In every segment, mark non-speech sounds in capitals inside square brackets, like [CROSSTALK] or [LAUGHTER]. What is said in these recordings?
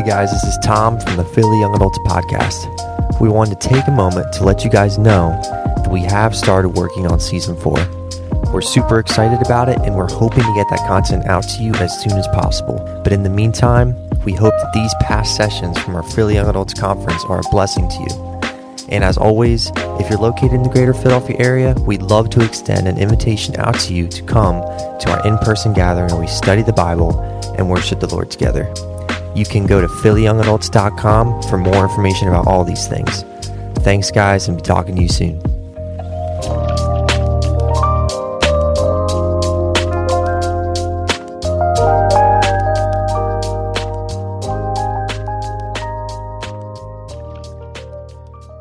Hey guys, this is Tom from the Philly Young Adults Podcast. We wanted to take a moment to let you guys know that we have started working on season four. We're super excited about it and we're hoping to get that content out to you as soon as possible. But in the meantime, we hope that these past sessions from our Philly Young Adults Conference are a blessing to you. And as always, if you're located in the greater Philadelphia area, we'd love to extend an invitation out to you to come to our in person gathering where we study the Bible and worship the Lord together. You can go to phillyyoungadults.com for more information about all these things. Thanks, guys, and be talking to you soon.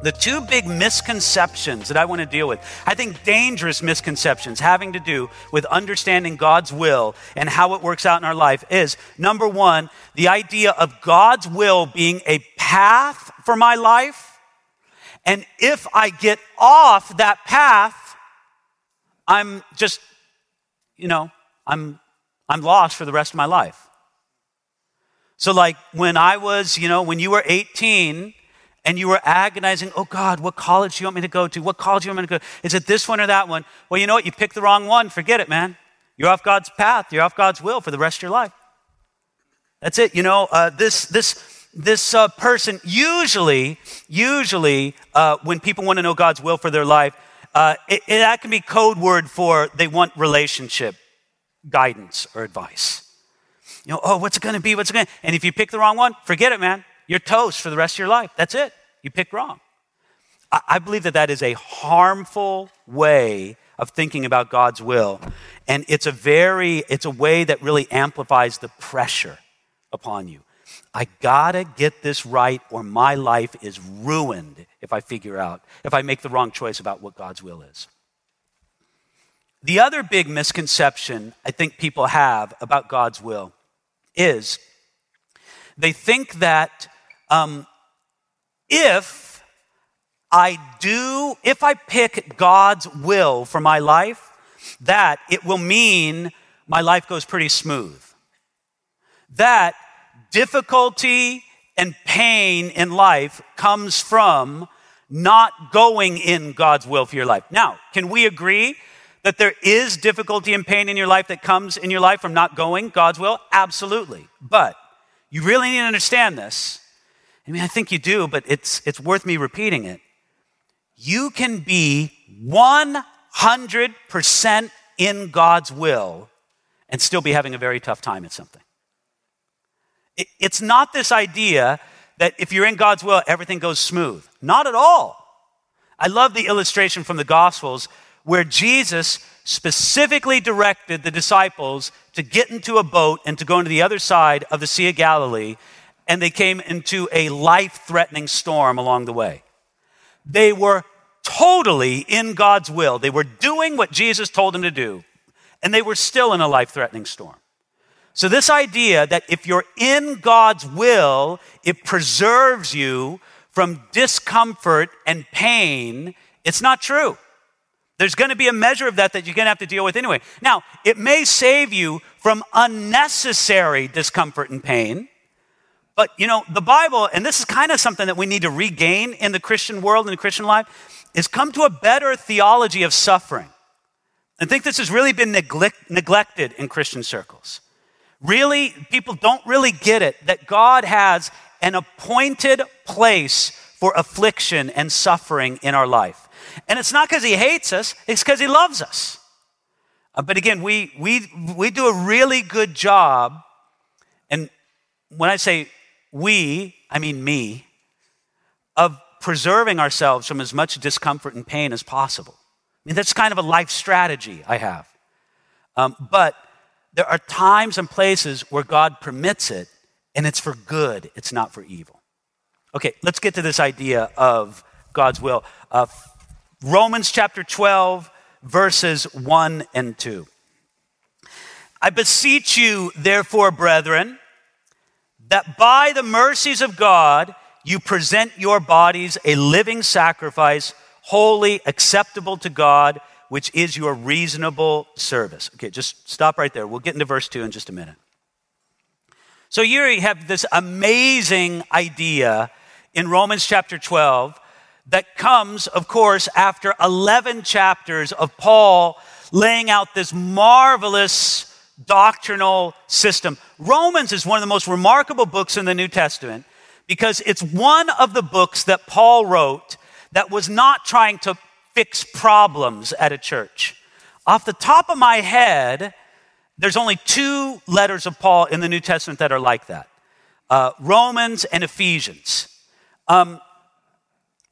The two big misconceptions that I want to deal with, I think dangerous misconceptions having to do with understanding God's will and how it works out in our life is number one, the idea of God's will being a path for my life. And if I get off that path, I'm just, you know, I'm, I'm lost for the rest of my life. So, like when I was, you know, when you were 18, and you were agonizing, oh God, what college do you want me to go to? What college do you want me to go? Is it this one or that one? Well, you know what? You picked the wrong one. Forget it, man. You're off God's path. You're off God's will for the rest of your life. That's it. You know, uh, this, this, this uh, person, usually, usually, uh, when people want to know God's will for their life, uh, it, it, that can be code word for they want relationship guidance or advice. You know, oh, what's it going to be? What's it going to And if you pick the wrong one, forget it, man. You're toast for the rest of your life. That's it. You picked wrong. I, I believe that that is a harmful way of thinking about God's will. And it's a very, it's a way that really amplifies the pressure upon you. I gotta get this right or my life is ruined if I figure out, if I make the wrong choice about what God's will is. The other big misconception I think people have about God's will is they think that um, if I do, if I pick God's will for my life, that it will mean my life goes pretty smooth. That difficulty and pain in life comes from not going in God's will for your life. Now, can we agree that there is difficulty and pain in your life that comes in your life from not going God's will? Absolutely. But you really need to understand this I mean, I think you do, but it's, it's worth me repeating it. You can be 100% in God's will and still be having a very tough time at something. It, it's not this idea that if you're in God's will, everything goes smooth. Not at all. I love the illustration from the Gospels where Jesus specifically directed the disciples to get into a boat and to go into the other side of the Sea of Galilee and they came into a life threatening storm along the way. They were totally in God's will. They were doing what Jesus told them to do, and they were still in a life threatening storm. So, this idea that if you're in God's will, it preserves you from discomfort and pain, it's not true. There's going to be a measure of that that you're going to have to deal with anyway. Now, it may save you from unnecessary discomfort and pain, but you know, the Bible, and this is kind of something that we need to regain in the Christian world, in the Christian life, is come to a better theology of suffering. I think this has really been neglect, neglected in Christian circles. Really, people don't really get it that God has an appointed place for affliction and suffering in our life. And it's not because he hates us, it's because he loves us. Uh, but again, we, we, we do a really good job. And when I say we, I mean me, of preserving ourselves from as much discomfort and pain as possible. I mean, that's kind of a life strategy I have. Um, but there are times and places where God permits it, and it's for good, it's not for evil. Okay, let's get to this idea of God's will. Uh, Romans chapter 12, verses 1 and 2. I beseech you, therefore, brethren, that by the mercies of God, you present your bodies a living sacrifice, holy, acceptable to God, which is your reasonable service. Okay, just stop right there. We'll get into verse 2 in just a minute. So here you have this amazing idea in Romans chapter 12 that comes, of course, after 11 chapters of Paul laying out this marvelous doctrinal system. Romans is one of the most remarkable books in the New Testament because it's one of the books that Paul wrote that was not trying to fix problems at a church. Off the top of my head, there's only two letters of Paul in the New Testament that are like that uh, Romans and Ephesians. Um,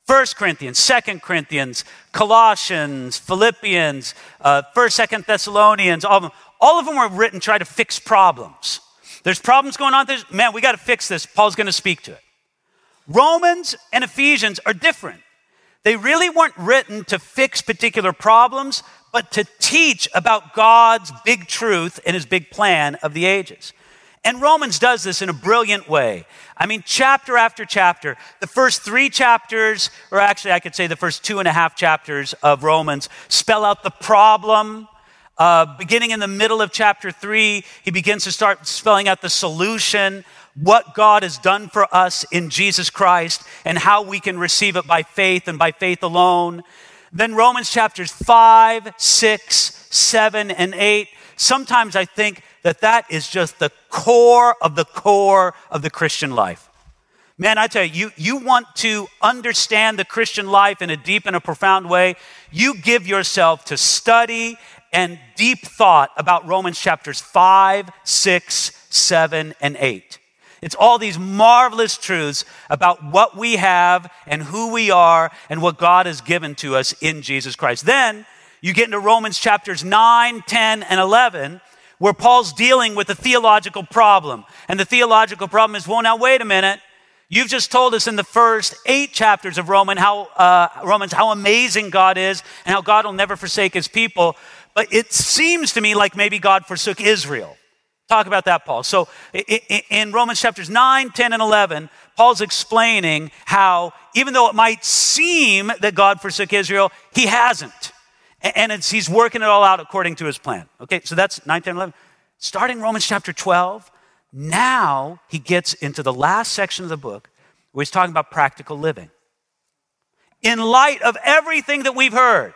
1 Corinthians, 2 Corinthians, Colossians, Philippians, uh, 1st, 2nd Thessalonians, all of them, all of them were written try to fix problems. There's problems going on. There's, man, we got to fix this. Paul's going to speak to it. Romans and Ephesians are different. They really weren't written to fix particular problems, but to teach about God's big truth and his big plan of the ages. And Romans does this in a brilliant way. I mean, chapter after chapter, the first three chapters, or actually, I could say the first two and a half chapters of Romans, spell out the problem. Uh, beginning in the middle of chapter three, he begins to start spelling out the solution what God has done for us in Jesus Christ and how we can receive it by faith and by faith alone. Then Romans chapters 5, 6, 7, and 8. Sometimes I think that that is just the core of the core of the Christian life. Man, I tell you, you, you want to understand the Christian life in a deep and a profound way, you give yourself to study and deep thought about Romans chapters 5, 6, 7, and 8. It's all these marvelous truths about what we have and who we are and what God has given to us in Jesus Christ. Then you get into Romans chapters 9, 10, and 11, where Paul's dealing with a theological problem. And the theological problem is well, now, wait a minute. You've just told us in the first eight chapters of Roman how, uh, Romans how amazing God is and how God will never forsake his people. But it seems to me like maybe God forsook Israel. Talk about that, Paul. So in Romans chapters 9, 10, and 11, Paul's explaining how, even though it might seem that God forsook Israel, he hasn't. And he's working it all out according to his plan. Okay, so that's 9, 10, 11. Starting Romans chapter 12, now he gets into the last section of the book where he's talking about practical living. In light of everything that we've heard,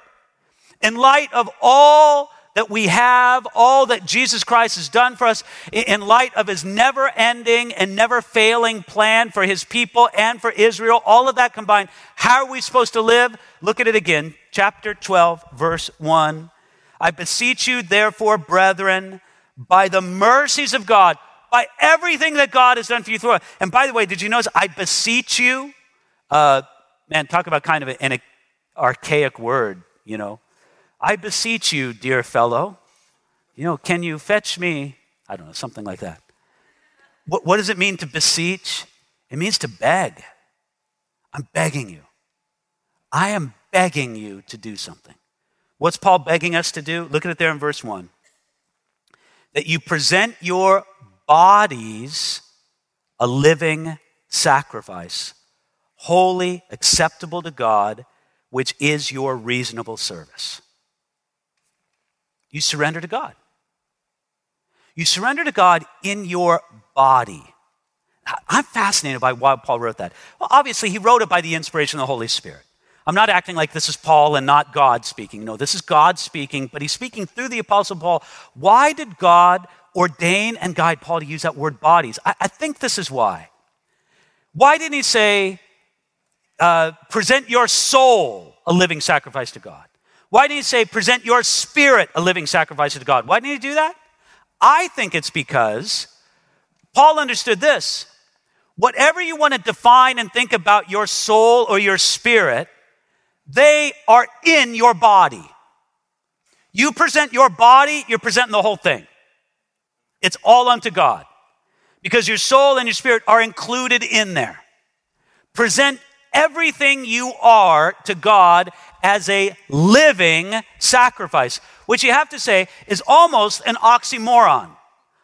in light of all that we have, all that Jesus Christ has done for us, in light of his never ending and never failing plan for his people and for Israel, all of that combined, how are we supposed to live? Look at it again, chapter 12, verse 1. I beseech you, therefore, brethren, by the mercies of God, by everything that God has done for you through it. And by the way, did you notice I beseech you? Uh, man, talk about kind of an archaic word, you know. I beseech you, dear fellow, you know, can you fetch me? I don't know, something like that. What, what does it mean to beseech? It means to beg. I'm begging you. I am begging you to do something. What's Paul begging us to do? Look at it there in verse 1. That you present your bodies a living sacrifice, holy, acceptable to God, which is your reasonable service. You surrender to God. You surrender to God in your body. I'm fascinated by why Paul wrote that. Well, obviously, he wrote it by the inspiration of the Holy Spirit. I'm not acting like this is Paul and not God speaking. No, this is God speaking, but he's speaking through the Apostle Paul. Why did God ordain and guide Paul to use that word bodies? I, I think this is why. Why didn't he say, uh, present your soul a living sacrifice to God? Why didn't he say, present your spirit a living sacrifice to God? Why didn't he do that? I think it's because Paul understood this. Whatever you want to define and think about your soul or your spirit, they are in your body. You present your body, you're presenting the whole thing. It's all unto God because your soul and your spirit are included in there. Present everything you are to God as a living sacrifice, which you have to say is almost an oxymoron.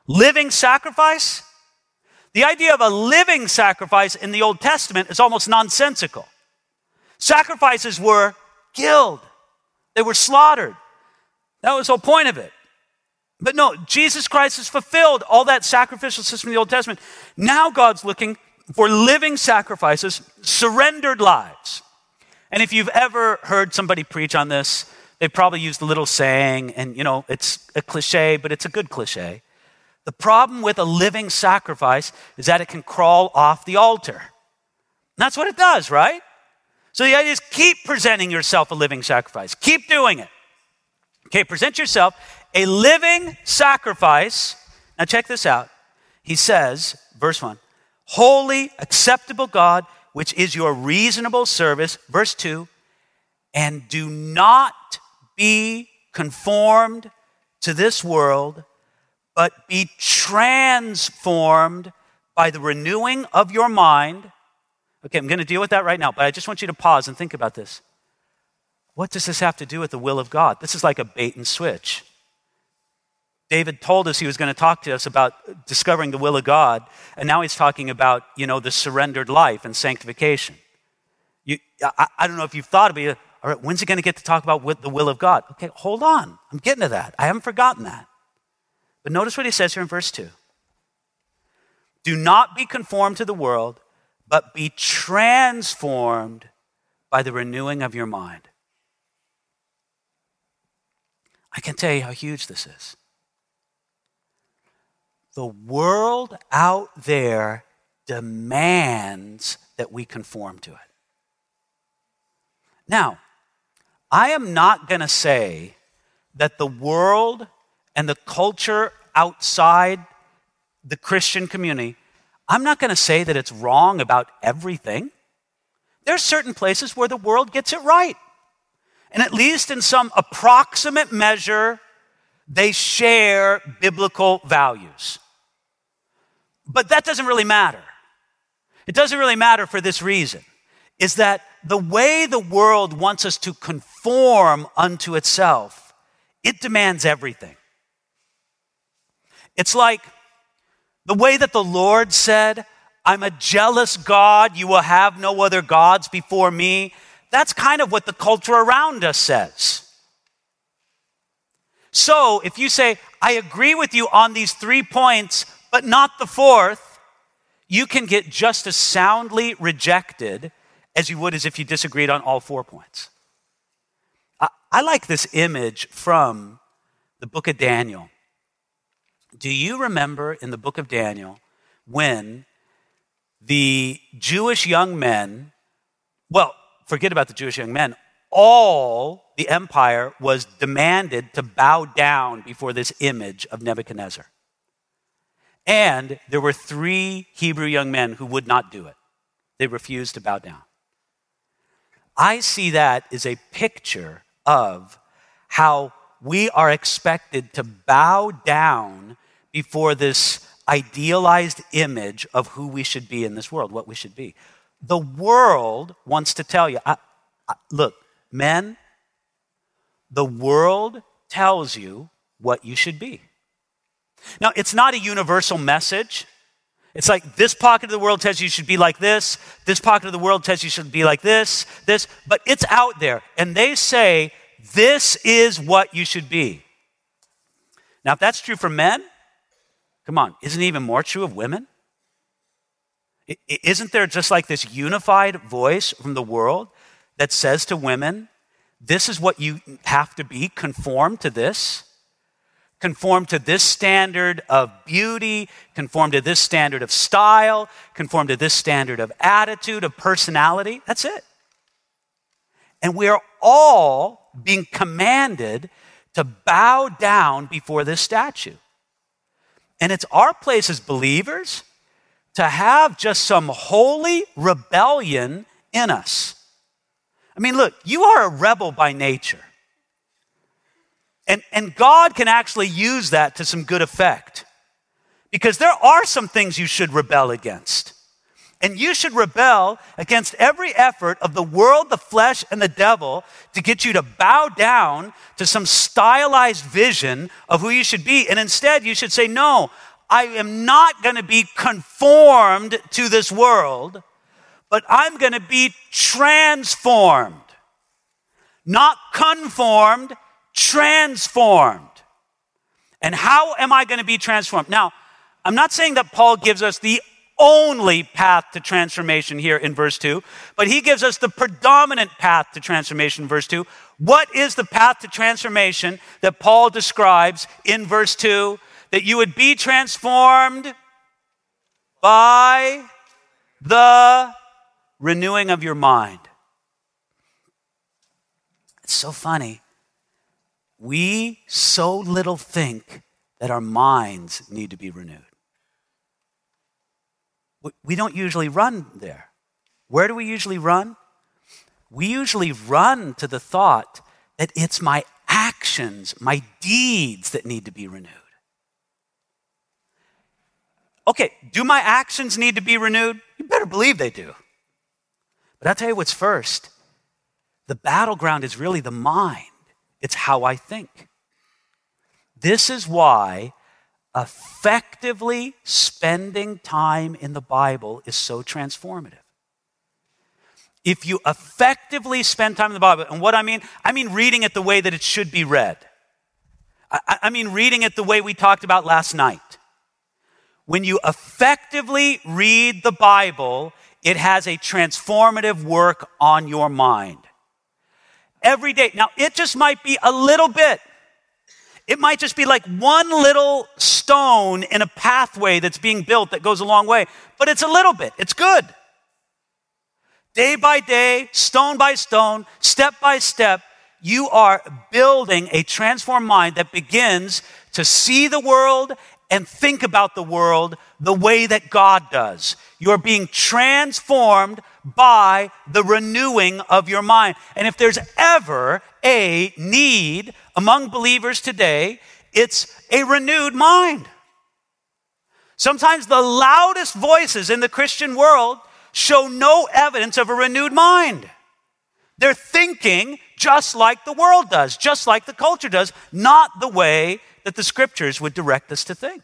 Living sacrifice? The idea of a living sacrifice in the Old Testament is almost nonsensical. Sacrifices were killed, they were slaughtered. That was the whole point of it. But no, Jesus Christ has fulfilled all that sacrificial system in the Old Testament. Now God's looking for living sacrifices, surrendered lives. And if you've ever heard somebody preach on this, they probably used a little saying, and you know, it's a cliche, but it's a good cliche. The problem with a living sacrifice is that it can crawl off the altar. And that's what it does, right? So the idea is keep presenting yourself a living sacrifice. Keep doing it. Okay, present yourself a living sacrifice. Now check this out. He says, verse 1, holy, acceptable God, which is your reasonable service. Verse 2, and do not be conformed to this world, but be transformed by the renewing of your mind. Okay, I'm going to deal with that right now, but I just want you to pause and think about this. What does this have to do with the will of God? This is like a bait and switch. David told us he was going to talk to us about discovering the will of God, and now he's talking about, you know, the surrendered life and sanctification. You, I, I, don't know if you've thought of it. All right, when's he going to get to talk about the will of God? Okay, hold on. I'm getting to that. I haven't forgotten that. But notice what he says here in verse 2. Do not be conformed to the world, but be transformed by the renewing of your mind. I can tell you how huge this is. The world out there demands that we conform to it. Now, I am not going to say that the world and the culture outside the Christian community, I'm not going to say that it's wrong about everything. There's certain places where the world gets it right. And at least in some approximate measure, they share biblical values. But that doesn't really matter. It doesn't really matter for this reason is that the way the world wants us to conform unto itself, it demands everything. It's like the way that the Lord said, I'm a jealous God, you will have no other gods before me. That's kind of what the culture around us says. So if you say, I agree with you on these three points, but not the fourth, you can get just as soundly rejected as you would as if you disagreed on all four points. I, I like this image from the book of Daniel. Do you remember in the book of Daniel when the Jewish young men, well, forget about the Jewish young men, all the empire was demanded to bow down before this image of Nebuchadnezzar. And there were three Hebrew young men who would not do it. They refused to bow down. I see that as a picture of how we are expected to bow down before this idealized image of who we should be in this world, what we should be. The world wants to tell you, I, I, look, men, the world tells you what you should be. Now, it's not a universal message. It's like this pocket of the world tells you should be like this, this pocket of the world tells you should be like this, this, but it's out there. And they say, this is what you should be. Now, if that's true for men, come on, isn't it even more true of women? Isn't there just like this unified voice from the world that says to women, this is what you have to be, conform to this? Conform to this standard of beauty, conform to this standard of style, conform to this standard of attitude, of personality. That's it. And we are all being commanded to bow down before this statue. And it's our place as believers to have just some holy rebellion in us. I mean, look, you are a rebel by nature. And, and God can actually use that to some good effect. Because there are some things you should rebel against. And you should rebel against every effort of the world, the flesh, and the devil to get you to bow down to some stylized vision of who you should be. And instead, you should say, No, I am not going to be conformed to this world, but I'm going to be transformed. Not conformed, transformed. And how am I going to be transformed? Now, I'm not saying that Paul gives us the only path to transformation here in verse 2, but he gives us the predominant path to transformation verse 2. What is the path to transformation that Paul describes in verse 2? That you would be transformed by the renewing of your mind. It's so funny. We so little think that our minds need to be renewed. We don't usually run there. Where do we usually run? We usually run to the thought that it's my actions, my deeds that need to be renewed. Okay, do my actions need to be renewed? You better believe they do. But I'll tell you what's first. The battleground is really the mind, it's how I think. This is why effectively spending time in the Bible is so transformative. If you effectively spend time in the Bible, and what I mean, I mean reading it the way that it should be read. I, I mean reading it the way we talked about last night. When you effectively read the Bible, it has a transformative work on your mind. Every day. Now, it just might be a little bit. It might just be like one little stone in a pathway that's being built that goes a long way, but it's a little bit. It's good. Day by day, stone by stone, step by step, you are building a transformed mind that begins to see the world and think about the world the way that God does. You're being transformed by the renewing of your mind. And if there's ever a need among believers today, it's a renewed mind. Sometimes the loudest voices in the Christian world show no evidence of a renewed mind. They're thinking just like the world does, just like the culture does, not the way that the scriptures would direct us to think.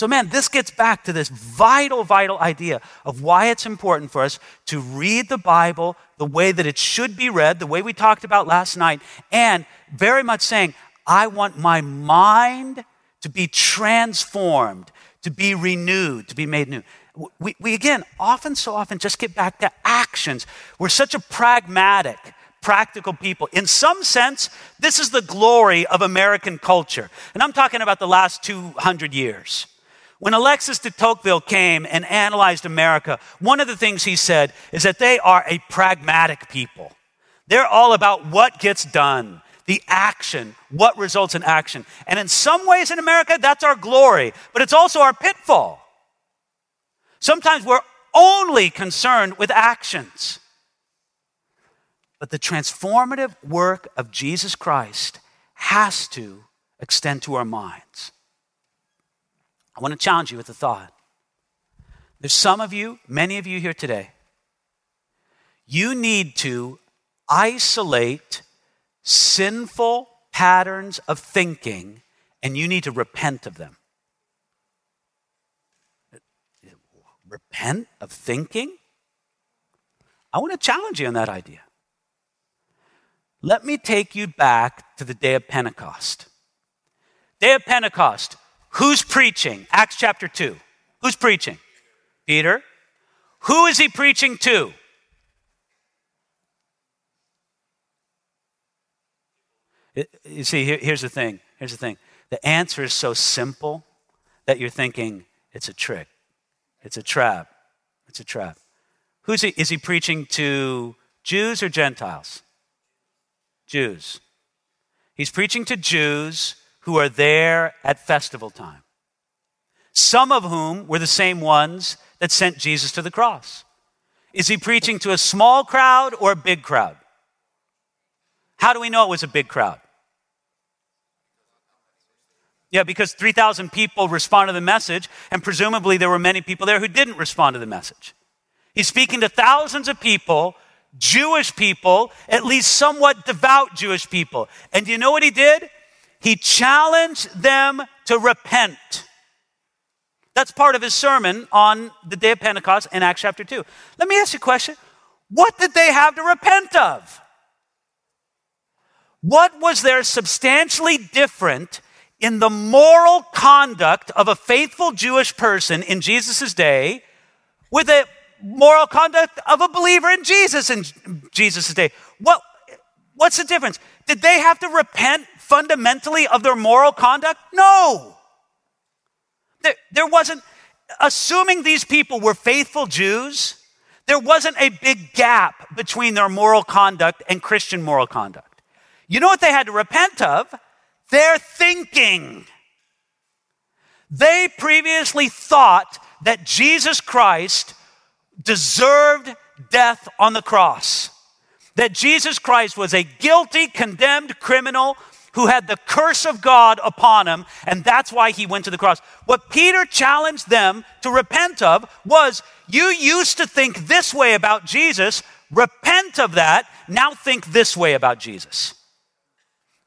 So, man, this gets back to this vital, vital idea of why it's important for us to read the Bible the way that it should be read, the way we talked about last night, and very much saying, I want my mind to be transformed, to be renewed, to be made new. We, we again, often, so often, just get back to actions. We're such a pragmatic, practical people. In some sense, this is the glory of American culture. And I'm talking about the last 200 years. When Alexis de Tocqueville came and analyzed America, one of the things he said is that they are a pragmatic people. They're all about what gets done, the action, what results in action. And in some ways in America, that's our glory, but it's also our pitfall. Sometimes we're only concerned with actions. But the transformative work of Jesus Christ has to extend to our minds. I want to challenge you with a thought. There's some of you, many of you here today, you need to isolate sinful patterns of thinking and you need to repent of them. Repent of thinking? I want to challenge you on that idea. Let me take you back to the day of Pentecost. Day of Pentecost. Who's preaching? Acts chapter 2. Who's preaching? Peter. Who is he preaching to? you see, here's the thing. Here's the thing. The answer is so simple that you're thinking it's a trick. It's a trap. It's a trap. Who's he? Is he preaching to Jews or Gentiles? Jews. He's preaching to Jews who are there at festival time. Some of whom were the same ones that sent Jesus to the cross. Is he preaching to a small crowd or a big crowd? How do we know it was a big crowd? Yeah, because 3,000 people responded to the message, and presumably there were many people there who didn't respond to the message. He's speaking to thousands of people, Jewish people, at least somewhat devout Jewish people. And do you know what he did? He challenged them to repent. That's part of his sermon on the day of Pentecost in Acts chapter 2. Let me ask you a question. What did they have to repent of? What was there substantially different in the moral conduct of a faithful Jewish person in Jesus' day with the moral conduct of a believer in Jesus in Jesus' day. What, what's the difference? Did they have to repent fundamentally of their moral conduct? No. There, there wasn't, assuming these people were faithful Jews, there wasn't a big gap between their moral conduct and Christian moral conduct. You know what they had to repent of? Their thinking. They previously thought that Jesus Christ deserved death on the cross. That Jesus Christ was a guilty, condemned criminal who had the curse of God upon him, and that's why he went to the cross. What Peter challenged them to repent of was you used to think this way about Jesus, repent of that, now think this way about Jesus.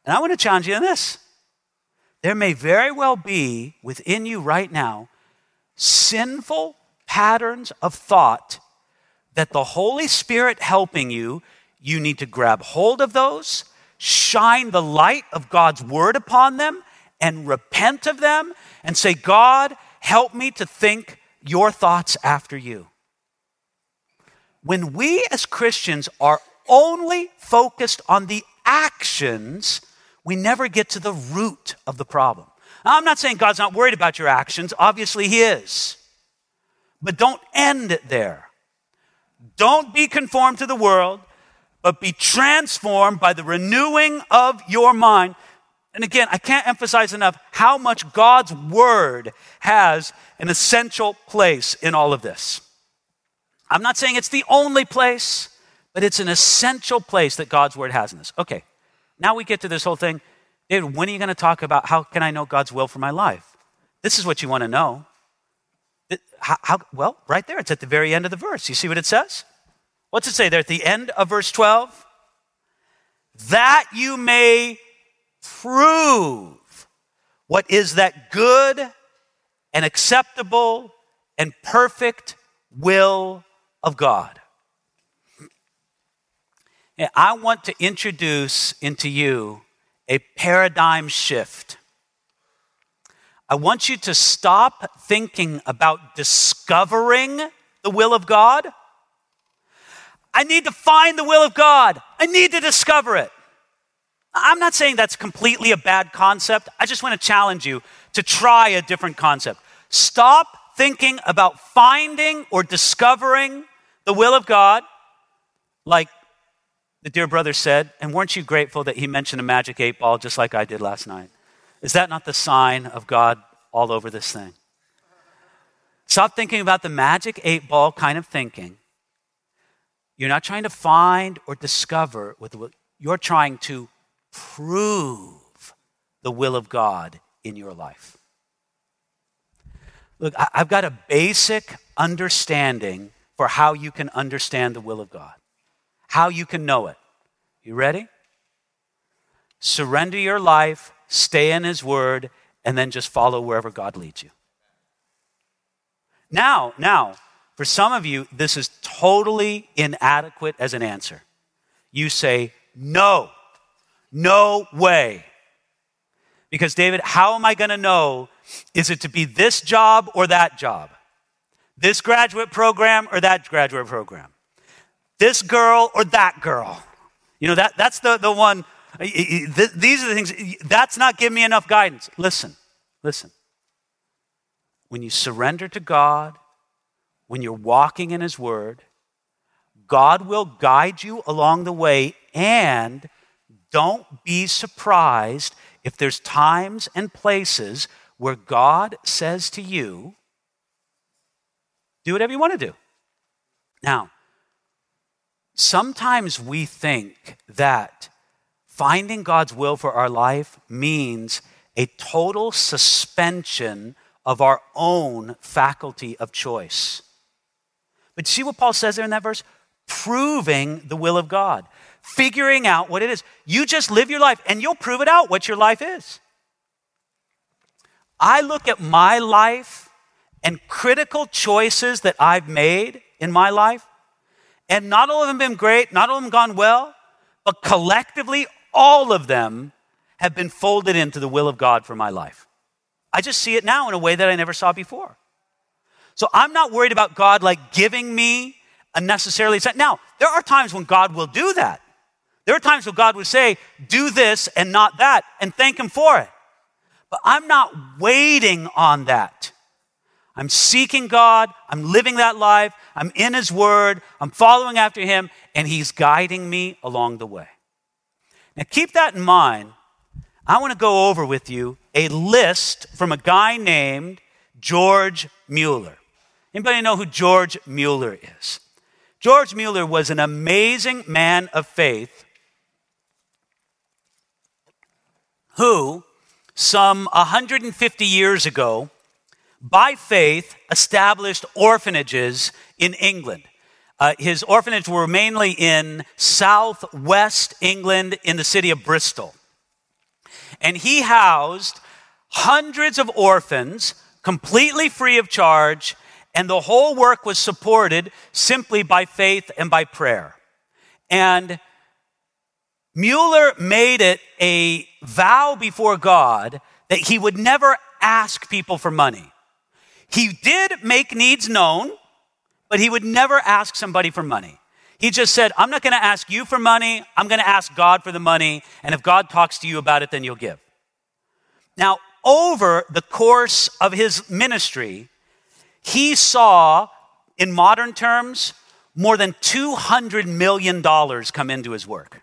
And I want to challenge you in this. There may very well be within you right now sinful patterns of thought that the Holy Spirit helping you, you need to grab hold of those, shine the light of God's word upon them, and repent of them and say, God, help me to think your thoughts after you. When we as Christians are only focused on the actions, we never get to the root of the problem. I'm not saying God's not worried about your actions, obviously, He is. But don't end it there. Don't be conformed to the world, but be transformed by the renewing of your mind. And again, I can't emphasize enough how much God's word has an essential place in all of this. I'm not saying it's the only place, but it's an essential place that God's word has in this. Okay, now we get to this whole thing. David, when are you going to talk about how can I know God's will for my life? This is what you want to know. How, how, well, right there, it's at the very end of the verse. You see what it says? What's it say there at the end of verse 12? That you may prove what is that good and acceptable and perfect will of God. And I want to introduce into you a paradigm shift. I want you to stop thinking about discovering the will of God. I need to find the will of God. I need to discover it. I'm not saying that's completely a bad concept. I just want to challenge you to try a different concept. Stop thinking about finding or discovering the will of God like the dear brother said, and weren't you grateful that he mentioned a magic eight ball just like I did last night? Is that not the sign of God all over this thing? Stop thinking about the magic eight ball kind of thinking. You're not trying to find or discover with you're trying to prove the will of God in your life. Look, I've got a basic understanding for how you can understand the will of God how you can know it. You ready? Surrender your life, stay in His Word, and then just follow wherever God leads you. Now, now, for some of you, this is totally inadequate as an answer. You say, no, no way. Because, David, how am I going to know? Is it to be this job or that job? This graduate program or that graduate program? this girl or that girl. You know, that, that's the, the one. These are the things, that's not giving me enough guidance. Listen, listen. When you surrender to God, when you're walking in His Word, God will guide you along the way, and don't be surprised if there's times and places where God says to you, do whatever you want to do. Now, Sometimes we think that finding God's will for our life means a total suspension of our own faculty of choice. But see what Paul says there in that verse? Proving the will of God, figuring out what it is. You just live your life and you'll prove it out what your life is. I look at my life and critical choices that I've made in my life, and not all of them been great, not all of them gone well, but collectively, all of them have been folded into the will of God for my life. I just see it now in a way that I never saw before. So I'm not worried about God like giving me unnecessarily. Now, there are times when God will do that. There are times when God would say, do this and not that, and thank Him for it. But I'm not waiting on that. I'm seeking God. I'm living that life. I'm in His Word. I'm following after Him, and He's guiding me along the way. Now, keep that in mind. I want to go over with you a list from a guy named George Mueller. Anybody know who George Mueller is? George Mueller was an amazing man of faith who, some 150 years ago, by faith, established orphanages in England. Uh, his orphanages were mainly in southwest England in the city of Bristol. And he housed hundreds of orphans completely free of charge, and the whole work was supported simply by faith and by prayer. And Mueller made it a vow before God that he would never ask people for money. He did make needs known, but he would never ask somebody for money. He just said, I'm not going to ask you for money. I'm going to ask God for the money. And if God talks to you about it, then you'll give. Now, over the course of his ministry, he saw, in modern terms, more than $200 million come into his work.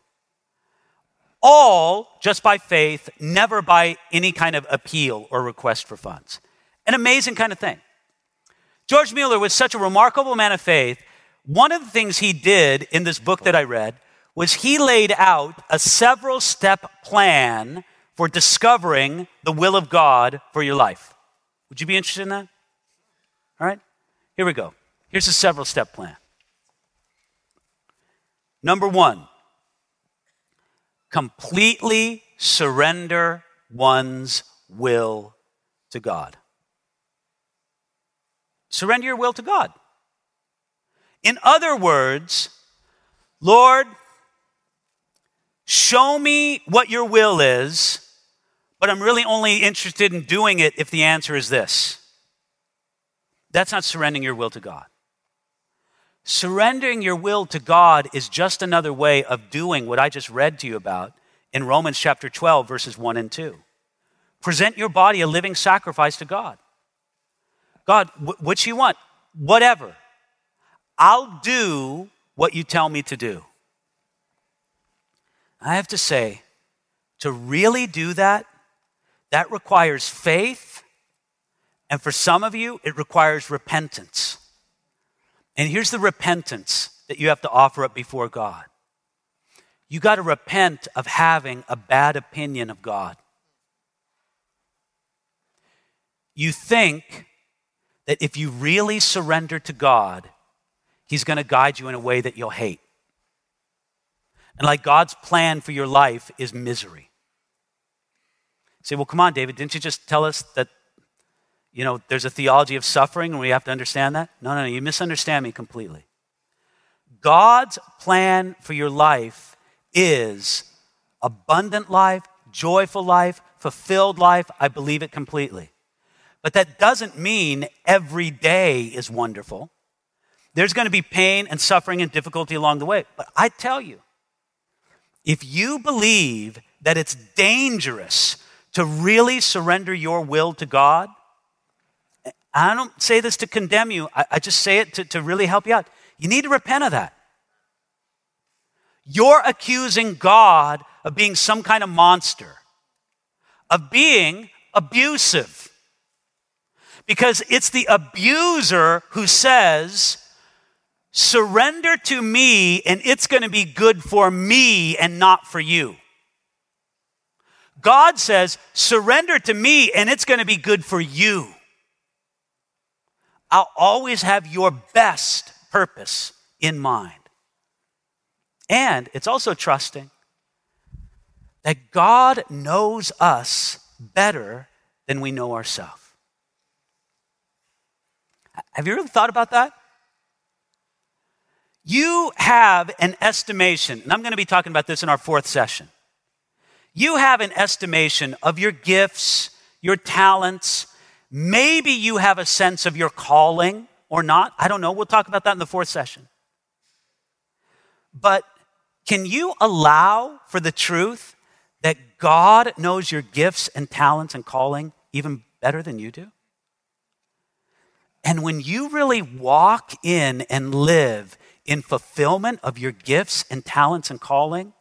All just by faith, never by any kind of appeal or request for funds. An amazing kind of thing. George Mueller was such a remarkable man of faith. One of the things he did in this book that I read was he laid out a several step plan for discovering the will of God for your life. Would you be interested in that? All right, here we go. Here's a several step plan. Number one, completely surrender one's will to God. Surrender your will to God. In other words, Lord, show me what your will is, but I'm really only interested in doing it if the answer is this. That's not surrendering your will to God. Surrendering your will to God is just another way of doing what I just read to you about in Romans chapter 12, verses 1 and 2. Present your body a living sacrifice to God. God, wh- what you want? Whatever. I'll do what you tell me to do. I have to say, to really do that, that requires faith. And for some of you, it requires repentance. And here's the repentance that you have to offer up before God. You got to repent of having a bad opinion of God. You think that if you really surrender to God, He's going to guide you in a way that you'll hate. And like God's plan for your life is misery. You say, well, come on, David, didn't you just tell us that, you know, there's a theology of suffering and we have to understand that? No, no, no, you misunderstand me completely. God's plan for your life is abundant life, joyful life, fulfilled life. I believe it completely. But that doesn't mean every day is wonderful. There's going to be pain and suffering and difficulty along the way. But I tell you, if you believe that it's dangerous to really surrender your will to God, I don't say this to condemn you, I, I just say it to, to really help you out. You need to repent of that. You're accusing God of being some kind of monster, of being abusive because it's the abuser who says, surrender to me and it's going to be good for me and not for you. God says, surrender to me and it's going to be good for you. I'll always have your best purpose in mind. And it's also trusting that God knows us better than we know ourselves. Have you really thought about that? You have an estimation, and I'm going to be talking about this in our fourth session. you have an estimation of your gifts, your talents. Maybe you have a sense of your calling or not. I don't know. We'll talk about that in the fourth session. But can you allow for the truth that God knows your gifts and talents and calling even better than you do? And when you really walk in and live in fulfillment of your gifts and talents and calling,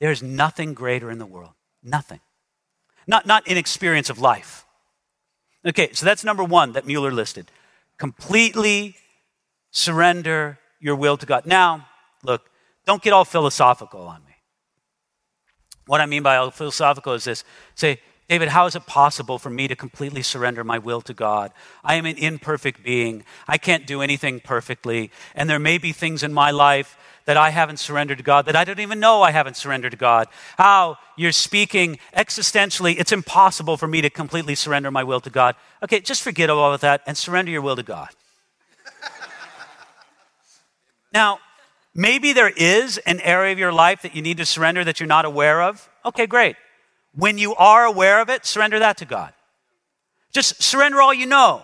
there's nothing greater in the world. Nothing. Not, not in experience of life. Okay, so that's number one that Mueller listed. Completely surrender your will to God. Now, look, don't get all philosophical on me. What I mean by all philosophical is this say, David, how is it possible for me to completely surrender my will to God? I am an imperfect being. I can't do anything perfectly. And there may be things in my life that I haven't surrendered to God, that I don't even know I haven't surrendered to God. How you're speaking existentially, it's impossible for me to completely surrender my will to God. Okay, just forget all of that and surrender your will to God. [LAUGHS] now, maybe there is an area of your life that you need to surrender that you're not aware of. Okay, great. When you are aware of it, surrender that to God. Just surrender all you know.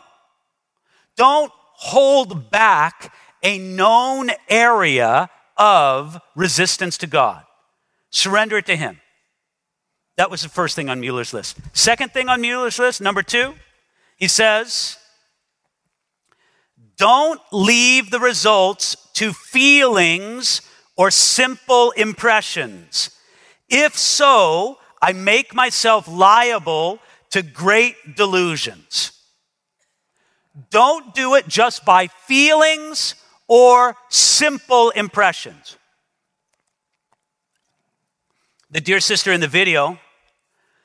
Don't hold back a known area of resistance to God. Surrender it to Him. That was the first thing on Mueller's list. Second thing on Mueller's list, number two, he says, don't leave the results to feelings or simple impressions. If so, I make myself liable to great delusions. Don't do it just by feelings or simple impressions. The dear sister in the video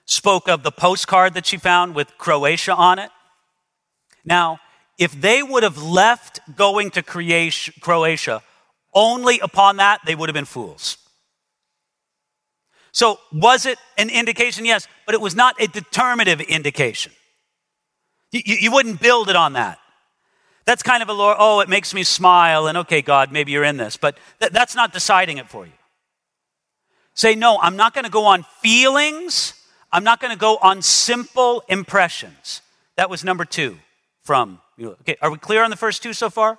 spoke of the postcard that she found with Croatia on it. Now, if they would have left going to Croatia only upon that, they would have been fools. So, was it an indication? Yes, but it was not a determinative indication. You, you, wouldn't build it on that. That's kind of a oh, it makes me smile, and okay, God, maybe you're in this, but th- that's not deciding it for you. Say, no, I'm not going to go on feelings, I'm not going to go on simple impressions. That was number two from. Okay, are we clear on the first two so far?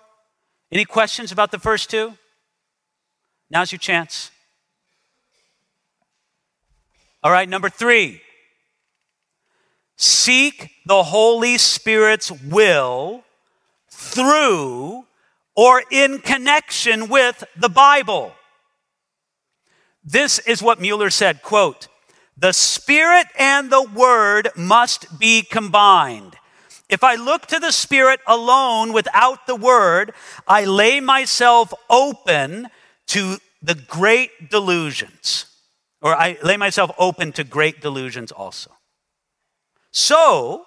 Any questions about the first two? Now's your chance. All right, number three seek the Holy Spirit's will through or in connection with the Bible. This is what Mueller said, quote, the Spirit and the Word must be combined. If I look to the Spirit alone without the Word, I lay myself open to the great delusions or I lay myself open to great delusions also. So,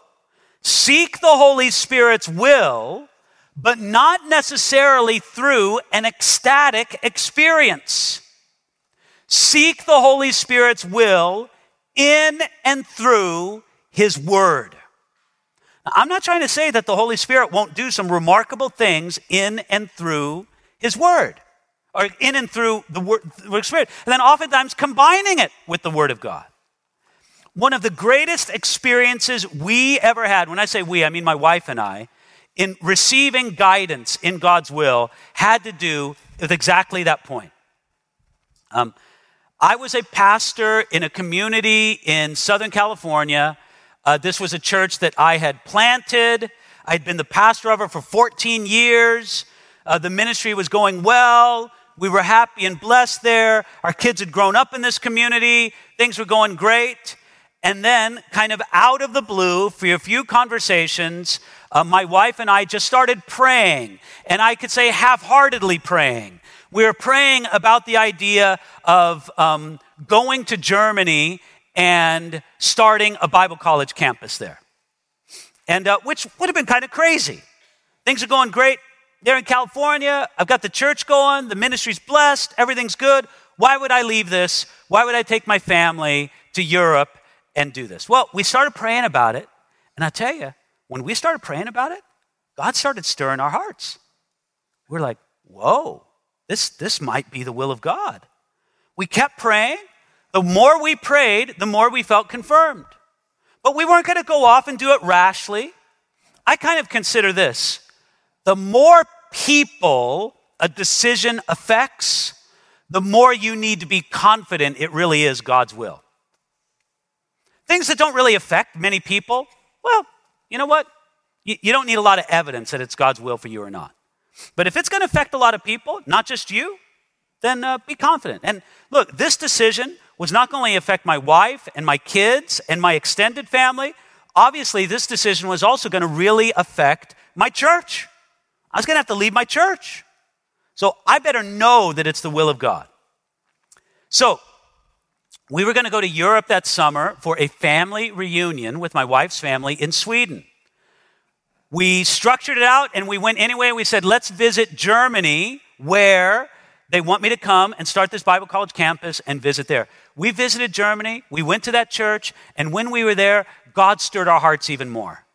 seek the Holy Spirit's will, but not necessarily through an ecstatic experience. Seek the Holy Spirit's will in and through His Word. Now, I'm not trying to say that the Holy Spirit won't do some remarkable things in and through His Word or in and through the word, the Spirit, and then oftentimes combining it with the Word of God. One of the greatest experiences we ever had, when I say we, I mean my wife and I, in receiving guidance in God's will had to do with exactly that point. Um, I was a pastor in a community in Southern California. Uh, this was a church that I had planted. I'd been the pastor of it for 14 years. Uh, the ministry was going well. We were happy and blessed there. Our kids had grown up in this community. Things were going great. And then, kind of out of the blue, for a few conversations, uh, my wife and I just started praying. And I could say half heartedly praying. We were praying about the idea of um, going to Germany and starting a Bible college campus there. And uh, which would have been kind of crazy. Things are going great there in California. I've got the church going. The ministry's blessed. Everything's good. Why would I leave this? Why would I take my family to Europe and do this? Well, we started praying about it. And I tell you, when we started praying about it, God started stirring our hearts. We're like, whoa, this, this might be the will of God. We kept praying. the more we prayed, the more we felt confirmed. But we weren't going to go off and do it rashly. I kind of consider this the more people a decision affects, the more you need to be confident it really is God's will. Things that don't really affect many people, well, you know what? You, you don't need a lot of evidence that it's God's will for you or not. But if it's going to affect a lot of people, not just you, then uh, be confident. And look, this decision was not going to affect my wife and my kids and my extended family. Obviously, this decision was also going to really affect my church. I was going to have to leave my church. So I better know that it's the will of God. So we were going to go to Europe that summer for a family reunion with my wife's family in Sweden. We structured it out and we went anyway. We said, let's visit Germany where they want me to come and start this Bible college campus and visit there. We visited Germany. We went to that church. And when we were there, God stirred our hearts even more.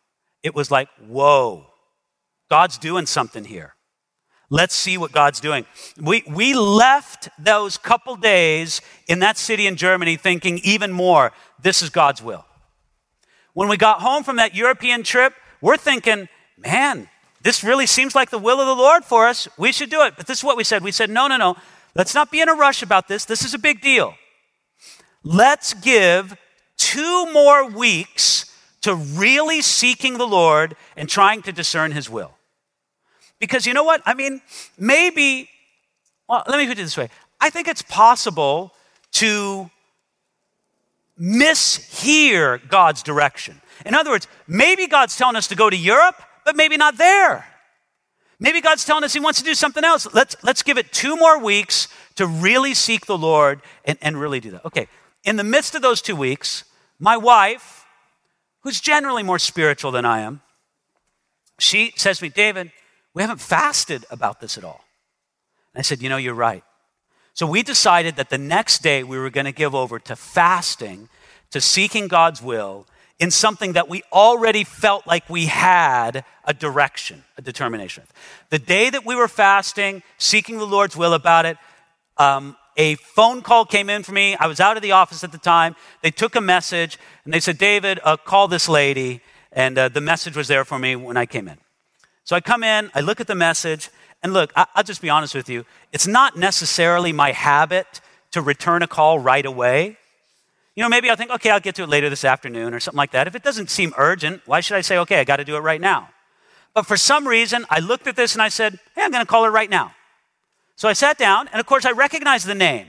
It was like, whoa, God's doing something here. Let's see what God's doing. We, we left those couple days in that city in Germany thinking even more, this is God's will. When we got home from that European trip, we're thinking, man, this really seems like the will of the Lord for us. We should do it. But this is what we said. We said, no, no, no. Let's not be in a rush about this. This is a big deal. Let's give two more weeks to really seeking the Lord and trying to discern his will. Because you know what? I mean, maybe, well, let me put it this way. I think it's possible to mishear God's direction. In other words, maybe God's telling us to go to Europe, but maybe not there. Maybe God's telling us He wants to do something else. Let's, let's give it two more weeks to really seek the Lord and, and really do that. Okay, in the midst of those two weeks, my wife, who's generally more spiritual than I am, she says to me, David, we haven't fasted about this at all. And I said, You know, you're right. So we decided that the next day we were going to give over to fasting, to seeking God's will in something that we already felt like we had a direction, a determination. The day that we were fasting, seeking the Lord's will about it, um, a phone call came in for me. I was out of the office at the time. They took a message and they said, David, uh, call this lady. And uh, the message was there for me when I came in. So I come in, I look at the message, and look, I, will just be honest with you. It's not necessarily my habit to return a call right away. You know, maybe I'll think, okay, I'll get to it later this afternoon or something like that. If it doesn't seem urgent, why should I say, okay, I got to do it right now? But for some reason, I looked at this and I said, hey, I'm going to call her right now. So I sat down, and of course, I recognized the name.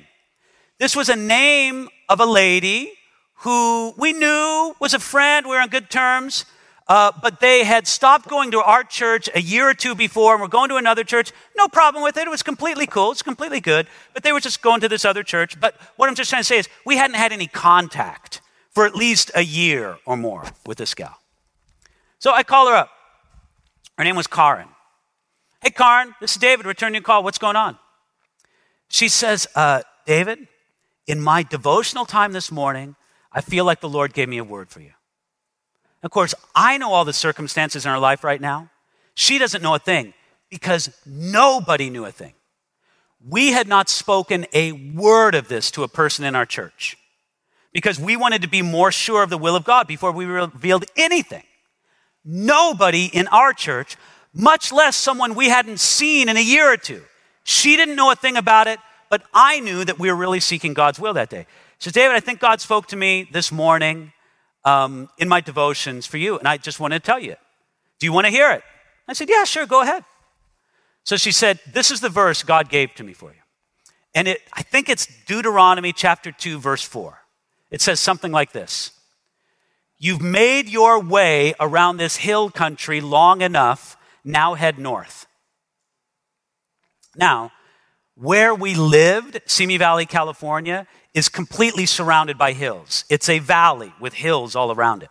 This was a name of a lady who we knew was a friend. We were on good terms. Uh, but they had stopped going to our church a year or two before and were going to another church. No problem with it. It was completely cool. It's completely good. But they were just going to this other church. But what I'm just trying to say is we hadn't had any contact for at least a year or more with this gal. So I call her up. Her name was Karen. Hey, Karen, this is David returning your call. What's going on? She says, uh, David, in my devotional time this morning, I feel like the Lord gave me a word for you. Of course, I know all the circumstances in her life right now. She doesn't know a thing because nobody knew a thing. We had not spoken a word of this to a person in our church because we wanted to be more sure of the will of God before we revealed anything. Nobody in our church, much less someone we hadn't seen in a year or two. She didn't know a thing about it, but I knew that we were really seeking God's will that day. So, David, I think God spoke to me this morning um, in my devotions for you, and I just want to tell you. Do you want to hear it? I said, Yeah, sure, go ahead. So she said, This is the verse God gave to me for you. And it, I think it's Deuteronomy chapter 2, verse 4. It says something like this You've made your way around this hill country long enough, now head north. Now, where we lived, Simi Valley, California, is completely surrounded by hills. It's a valley with hills all around it.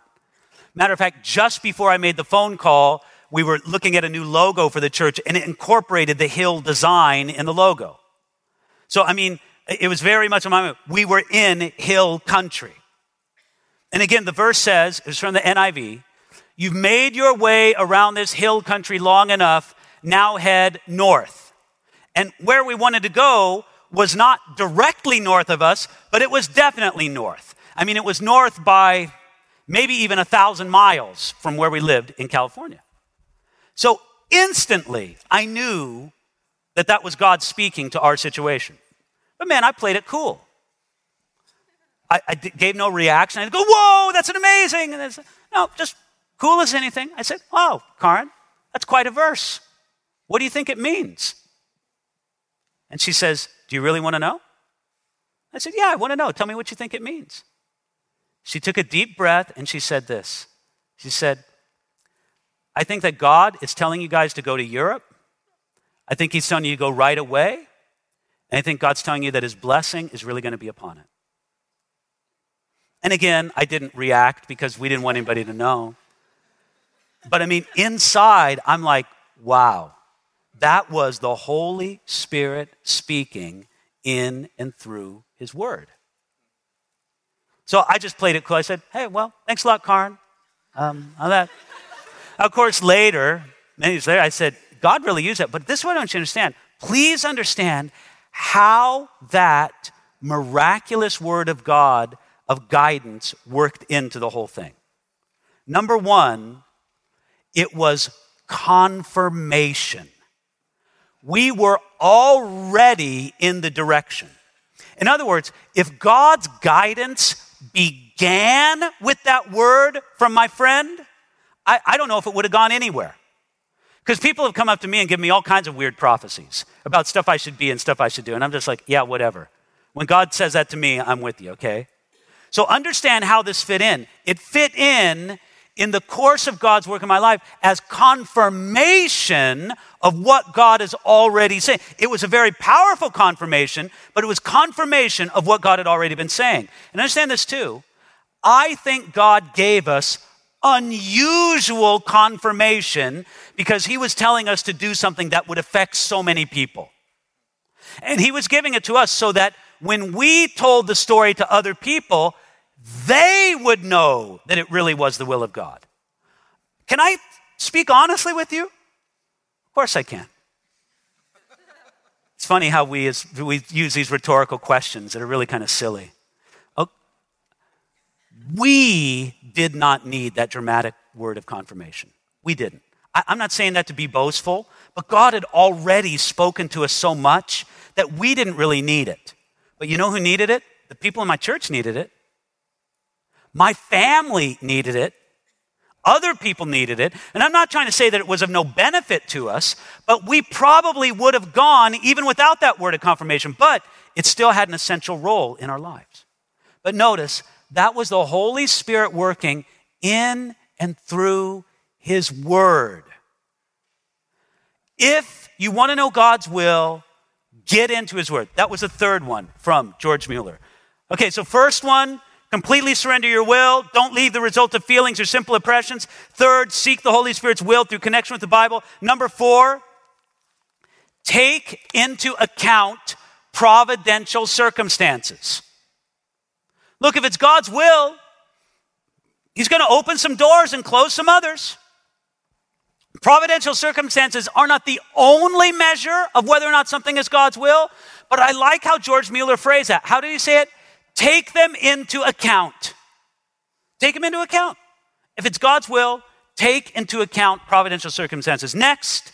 Matter of fact, just before I made the phone call, we were looking at a new logo for the church and it incorporated the hill design in the logo. So, I mean, it was very much a moment. We were in hill country. And again, the verse says, it's from the NIV, you've made your way around this hill country long enough, now head north. And where we wanted to go was not directly north of us, but it was definitely north. I mean, it was north by maybe even a thousand miles from where we lived in California. So instantly, I knew that that was God speaking to our situation. But man, I played it cool. I, I gave no reaction. I go, whoa, that's an amazing. And no, just cool as anything. I said, oh, Karin, that's quite a verse. What do you think it means? And she says, do you really want to know? I said, yeah, I want to know. Tell me what you think it means. She took a deep breath and she said this. She said, I think that God is telling you guys to go to Europe. I think He's telling you to go right away. And I think God's telling you that His blessing is really going to be upon it. And again, I didn't react because we didn't want anybody to know. But I mean, inside, I'm like, wow, that was the Holy Spirit speaking in and through His Word. So I just played it cool. I said, hey, well, thanks a lot, Karin. Um, on that. of course, later, many years later, I said, God really used that. But this is what I want you to understand. Please understand how that miraculous word of God of guidance worked into the whole thing. Number one, it was confirmation. We were already in the direction. In other words, if God's guidance began with that word from my friend, I, I don't know if it would have gone anywhere. Because people have come up to me and given me all kinds of weird prophecies about stuff I should be and stuff I should do. And I'm just like, yeah, whatever. When God says that to me, I'm with you, okay? So understand how this fit in. It fit in in the course of God's work in my life as confirmation of what God is already saying. It was a very powerful confirmation, but it was confirmation of what God had already been saying. And understand this too. I think God gave us unusual confirmation because he was telling us to do something that would affect so many people. And he was giving it to us so that when we told the story to other people, they would know that it really was the will of God. Can I speak honestly with you? Of course I can. It's funny how we, we use these rhetorical questions that are really kind of silly. Oh, we did not need that dramatic word of confirmation. We didn't. I, I'm not saying that to be boastful, but God had already spoken to us so much that we didn't really need it. But you know who needed it? The people in my church needed it. My family needed it. Other people needed it. And I'm not trying to say that it was of no benefit to us, but we probably would have gone even without that word of confirmation, but it still had an essential role in our lives. But notice, that was the Holy Spirit working in and through His Word. If you want to know God's will, get into His Word. That was the third one from George Mueller. Okay, so first one, Completely surrender your will. Don't leave the result of feelings or simple impressions. Third, seek the Holy Spirit's will through connection with the Bible. Number four, take into account providential circumstances. Look, if it's God's will, He's going to open some doors and close some others. Providential circumstances are not the only measure of whether or not something is God's will, but I like how George Mueller phrased that. How did he say it? Take them into account. Take them into account. If it's God's will, take into account providential circumstances. Next,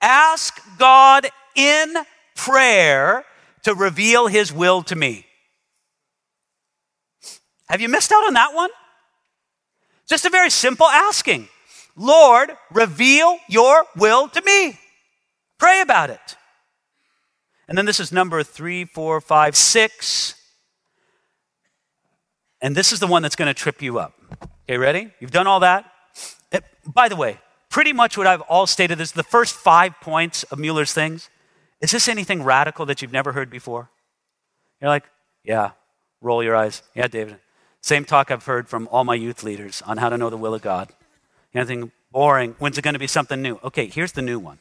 ask God in prayer to reveal his will to me. Have you missed out on that one? Just a very simple asking Lord, reveal your will to me. Pray about it. And then this is number three, four, five, six. And this is the one that's going to trip you up. Okay, ready? You've done all that? It, by the way, pretty much what I've all stated is the first five points of Mueller's things. Is this anything radical that you've never heard before? You're like, yeah, roll your eyes. Yeah, David. Same talk I've heard from all my youth leaders on how to know the will of God. Anything boring? When's it going to be something new? Okay, here's the new one.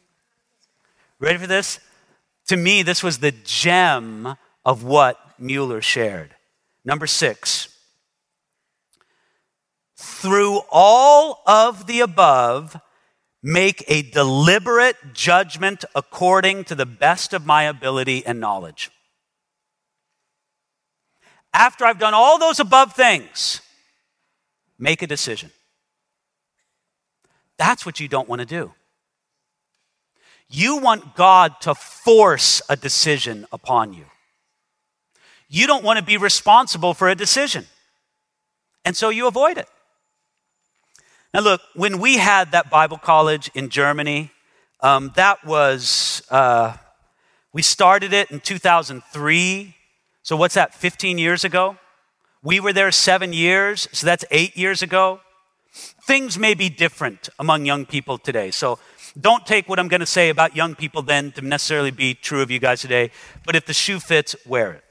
Ready for this? To me, this was the gem of what Mueller shared. Number six, through all of the above, make a deliberate judgment according to the best of my ability and knowledge. after I've done all those above things, make a decision. That's what you don't want to do. You want God to force a decision upon you. You don't want to be responsible for a decision. And so you avoid it. Now, look, when we had that Bible college in Germany, um, that was, uh, we started it in 2003. So, what's that, 15 years ago? We were there seven years, so that's eight years ago. Things may be different among young people today. So, don't take what I'm going to say about young people then to necessarily be true of you guys today, but if the shoe fits, wear it.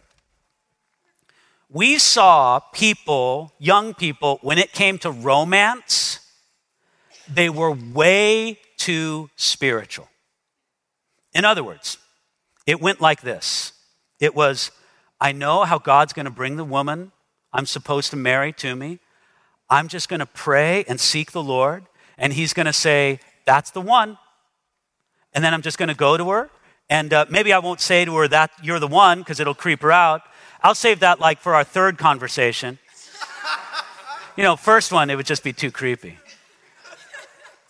We saw people, young people, when it came to romance, they were way too spiritual. In other words, it went like this it was, I know how God's going to bring the woman I'm supposed to marry to me. I'm just going to pray and seek the Lord, and He's going to say, That's the one. And then I'm just going to go to her, and uh, maybe I won't say to her that you're the one because it'll creep her out. I'll save that like for our third conversation. you know, first one, it would just be too creepy.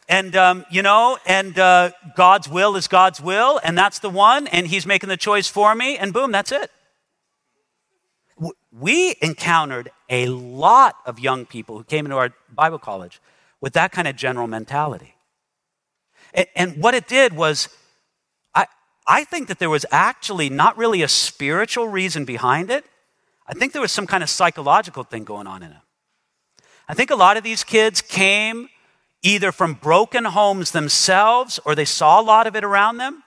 And, um, you know, and uh, God's will is God's will, and that's the one, and He's making the choice for me, and boom, that's it. We encountered a lot of young people who came into our Bible college with that kind of general mentality. And, and what it did was, I, I think that there was actually not really a spiritual reason behind it. I think there was some kind of psychological thing going on in it. I think a lot of these kids came either from broken homes themselves or they saw a lot of it around them.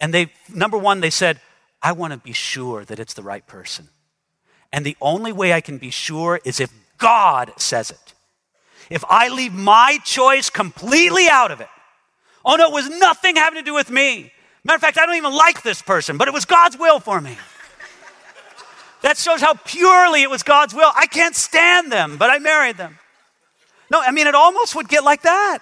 And they, number one, they said, I want to be sure that it's the right person. And the only way I can be sure is if God says it. If I leave my choice completely out of it, oh no, it was nothing having to do with me. Matter of fact, I don't even like this person, but it was God's will for me. that shows how purely it was God's will. I can't stand them, but I married them. No, I mean, it almost would get like that.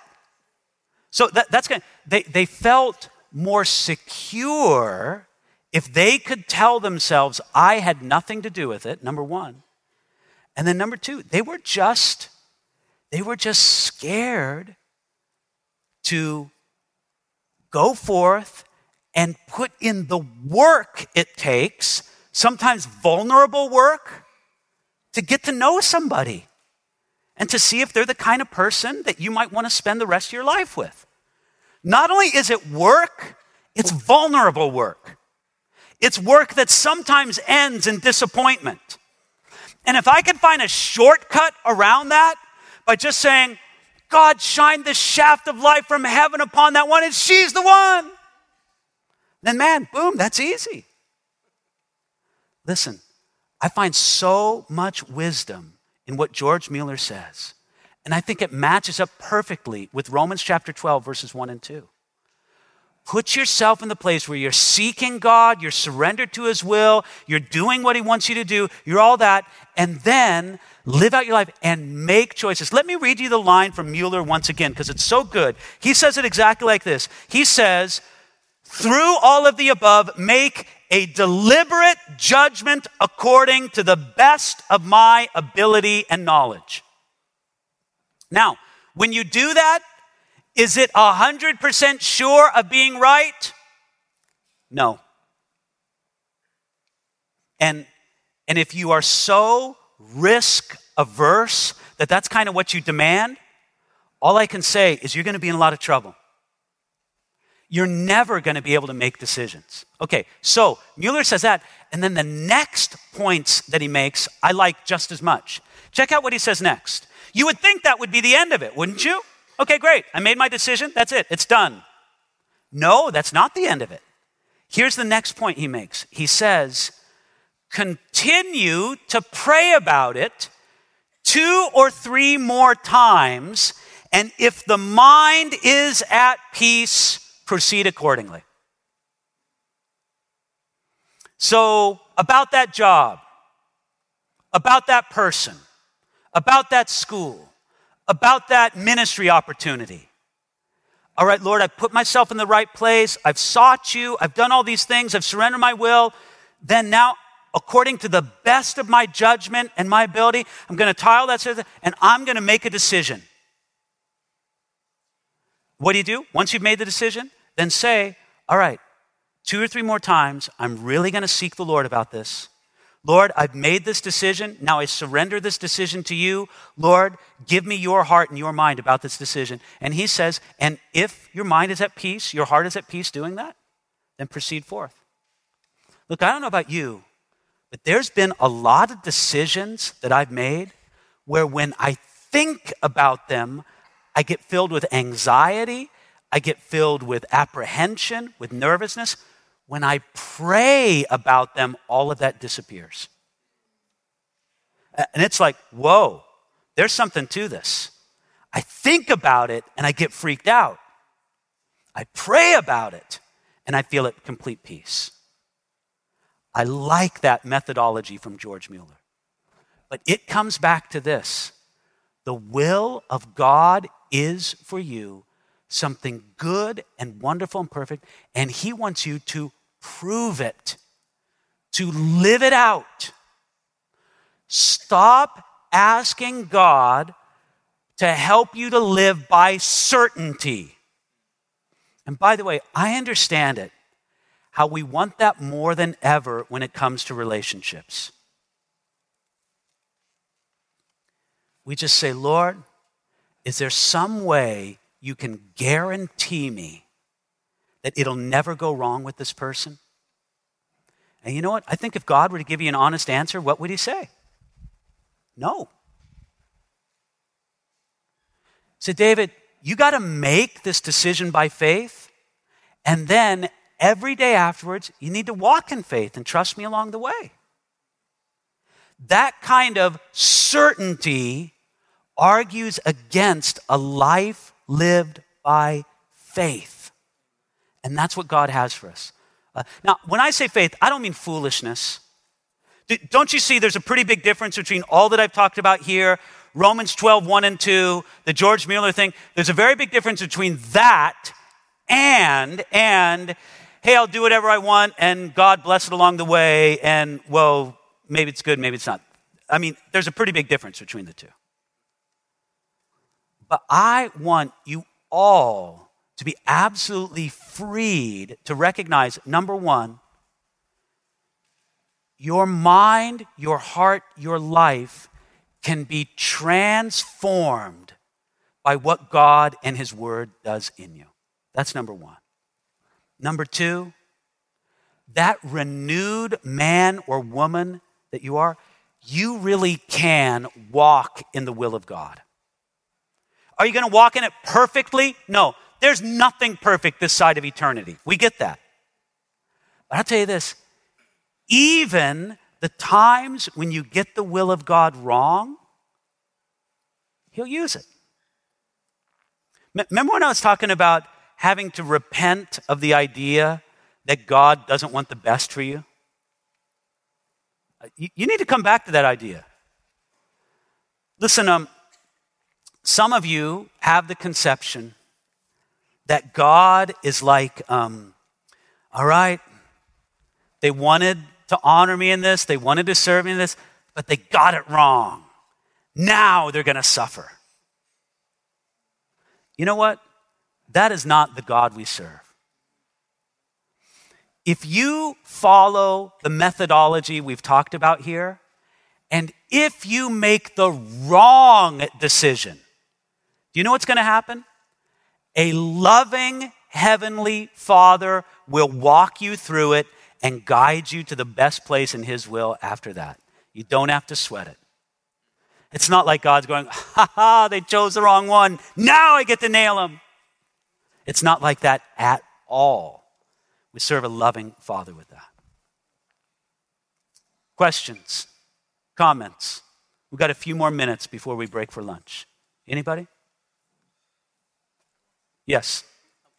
So that, that's going they, they felt more secure if they could tell themselves, I had nothing to do with it, number one. And then number two, they were just, they were just scared to go forth and put in the work it takes, sometimes vulnerable work, to get to know somebody and to see if they're the kind of person that you might want to spend the rest of your life with. Not only is it work, it's vulnerable work. It's work that sometimes ends in disappointment. And if I could find a shortcut around that by just saying, God shine the shaft of light from heaven upon that one, and she's the one, then man, boom, that's easy. Listen, I find so much wisdom in what George Mueller says. And I think it matches up perfectly with Romans chapter 12, verses 1 and 2. Put yourself in the place where you're seeking God, you're surrendered to His will, you're doing what He wants you to do, you're all that, and then live out your life and make choices. Let me read you the line from Mueller once again because it's so good. He says it exactly like this He says, through all of the above, make a deliberate judgment according to the best of my ability and knowledge. Now, when you do that, is it 100% sure of being right? No. And, and if you are so risk averse that that's kind of what you demand, all I can say is you're going to be in a lot of trouble you're never going to be able to make decisions. Okay, so Mueller says that, and then the next points that he makes, I like just as much. Check out what he says next. You would think that would be the end of it, wouldn't you? Okay, great. I made my decision. That's it. It's done. No, that's not the end of it. Here's the next point he makes. He says, continue to pray about it two or three more times, and if the mind is at peace, proceed accordingly. So, about that job, about that person, about that school, about that ministry opportunity. All right, Lord, I've put myself in the right place. I've sought you. I've done all these things. I've surrendered my will. Then now according to the best of my judgment and my ability, I'm going to tile that and I'm going to make a decision. What do you do? Once you've made the decision, then say, all right, two or three more times, I'm really going to seek the Lord about this. Lord, I've made this decision. Now I surrender this decision to you. Lord, give me your heart and your mind about this decision. And he says, and if your mind is at peace, your heart is at peace doing that, then proceed forth. Look, I don't know about you, but there's been a lot of decisions that I've made where when I think about them, I get filled with anxiety, I get filled with apprehension, with nervousness. When I pray about them, all of that disappears. And it's like, whoa, there's something to this. I think about it and I get freaked out. I pray about it and I feel at complete peace. I like that methodology from George Mueller. But it comes back to this the will of God is for you something good and wonderful and perfect, and He wants you to prove it, to live it out. Stop asking God to help you to live by certainty. And by the way, I understand it, how we want that more than ever when it comes to relationships. We just say, Lord, is there some way you can guarantee me that it'll never go wrong with this person? And you know what? I think if God were to give you an honest answer, what would he say? No. So, David, you got to make this decision by faith, and then every day afterwards, you need to walk in faith and trust me along the way. That kind of certainty argues against a life lived by faith. And that's what God has for us. Uh, now, when I say faith, I don't mean foolishness. Don't you see there's a pretty big difference between all that I've talked about here, Romans 12, 1 and 2, the George Mueller thing? There's a very big difference between that and, and, hey, I'll do whatever I want and God bless it along the way and, well, maybe it's good, maybe it's not. I mean, there's a pretty big difference between the two. But I want you all to be absolutely freed to recognize number one, your mind, your heart, your life can be transformed by what God and His Word does in you. That's number one. Number two, that renewed man or woman that you are, you really can walk in the will of God. Are you going to walk in it perfectly? No. There's nothing perfect this side of eternity. We get that. But I'll tell you this even the times when you get the will of God wrong, He'll use it. Remember when I was talking about having to repent of the idea that God doesn't want the best for you? You need to come back to that idea. Listen, um, some of you have the conception that God is like, um, all right, they wanted to honor me in this, they wanted to serve me in this, but they got it wrong. Now they're going to suffer. You know what? That is not the God we serve. If you follow the methodology we've talked about here, and if you make the wrong decision, do you know what's going to happen? A loving heavenly Father will walk you through it and guide you to the best place in His will after that. You don't have to sweat it. It's not like God's going, ha ha, they chose the wrong one. Now I get to nail them. It's not like that at all. We serve a loving Father with that. Questions? Comments? We've got a few more minutes before we break for lunch. Anybody? Yes.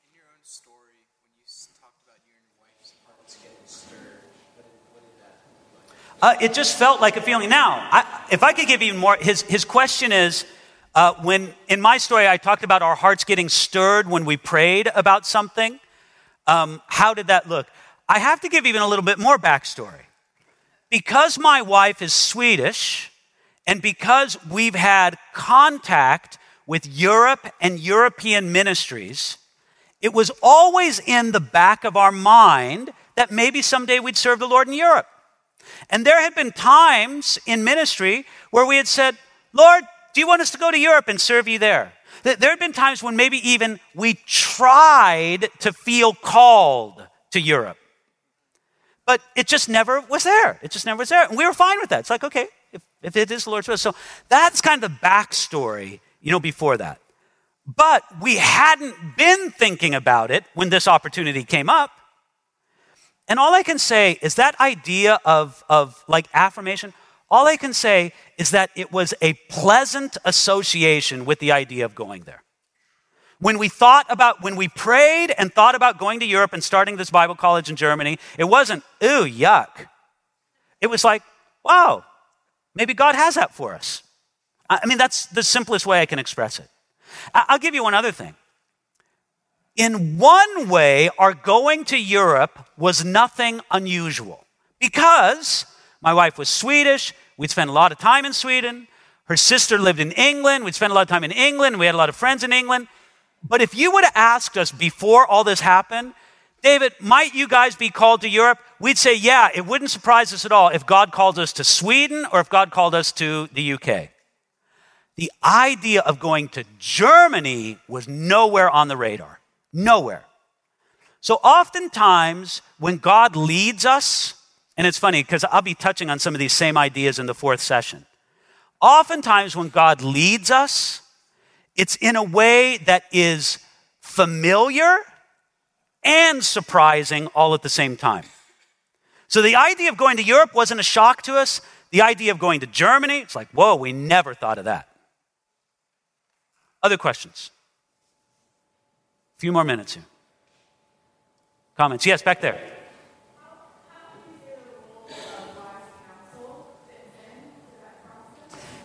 In your own story, when you talked about you and your wife's hearts getting stirred, what did, what did that like? Uh, it just felt like a feeling. Now, I, if I could give you more, his, his question is uh, when in my story I talked about our hearts getting stirred when we prayed about something. Um, how did that look? I have to give even a little bit more backstory. because my wife is Swedish and because we've had contact with Europe and European ministries, it was always in the back of our mind that maybe someday we'd serve the Lord in Europe. And there had been times in ministry where we had said, Lord, do you want us to go to Europe and serve you there? There had been times when maybe even we tried to feel called to Europe. But it just never was there. It just never was there. And we were fine with that. It's like, okay, if, if it is the Lord's will. So that's kind of the backstory, you know, before that. But we hadn't been thinking about it when this opportunity came up. And all I can say is that idea of, of like affirmation, all I can say is that it was a pleasant association with the idea of going there. When we thought about, when we prayed and thought about going to Europe and starting this Bible college in Germany, it wasn't, ooh, yuck. It was like, wow, maybe God has that for us. I mean, that's the simplest way I can express it. I'll give you one other thing. In one way, our going to Europe was nothing unusual because my wife was Swedish. We'd spent a lot of time in Sweden. Her sister lived in England. We'd spent a lot of time in England. We had a lot of friends in England. But if you would have asked us before all this happened, David, might you guys be called to Europe? We'd say, yeah, it wouldn't surprise us at all if God called us to Sweden or if God called us to the UK. The idea of going to Germany was nowhere on the radar. Nowhere. So oftentimes, when God leads us, and it's funny because I'll be touching on some of these same ideas in the fourth session. Oftentimes, when God leads us, it's in a way that is familiar and surprising all at the same time. So the idea of going to Europe wasn't a shock to us. The idea of going to Germany, it's like, whoa, we never thought of that. Other questions? A few more minutes here. Comments? Yes, back there.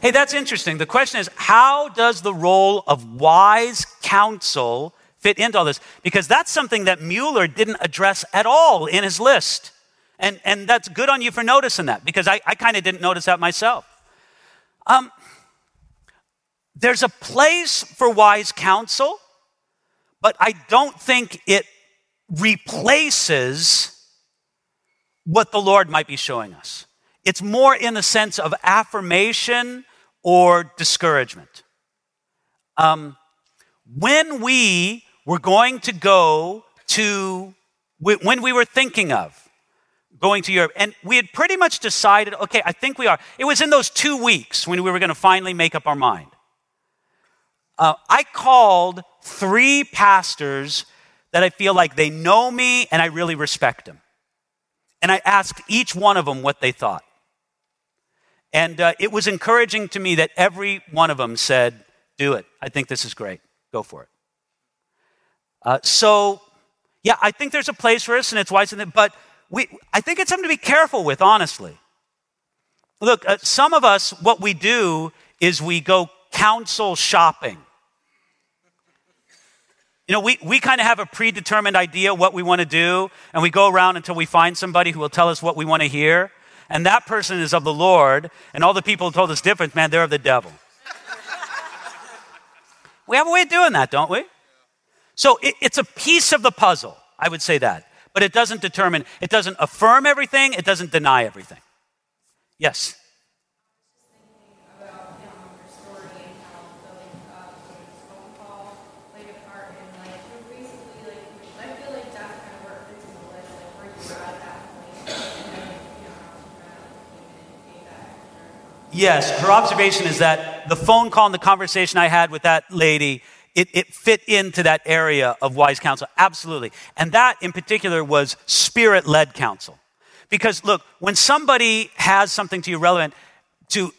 Hey, that's interesting. The question is how does the role of wise counsel fit into all this? Because that's something that Mueller didn't address at all in his list. And, and that's good on you for noticing that because I, I kind of didn't notice that myself. Um, there's a place for wise counsel, but I don't think it replaces what the Lord might be showing us. It's more in the sense of affirmation or discouragement. Um, when we were going to go to, when we were thinking of going to Europe, and we had pretty much decided, okay, I think we are. It was in those two weeks when we were going to finally make up our mind. Uh, I called three pastors that I feel like they know me and I really respect them. And I asked each one of them what they thought. And uh, it was encouraging to me that every one of them said, Do it. I think this is great. Go for it. Uh, so, yeah, I think there's a place for us and it's wise but we, I think it's something to be careful with, honestly. Look, uh, some of us, what we do is we go counsel shopping. You know, we, we kind of have a predetermined idea what we want to do, and we go around until we find somebody who will tell us what we want to hear and that person is of the Lord, and all the people who told us different, man, they're of the devil. [LAUGHS] we have a way of doing that, don't we? So it, it's a piece of the puzzle, I would say that. But it doesn't determine, it doesn't affirm everything, it doesn't deny everything. Yes? Yes, her observation is that the phone call and the conversation I had with that lady, it, it fit into that area of wise counsel. Absolutely. And that in particular was spirit led counsel. Because look, when somebody has something to you relevant to,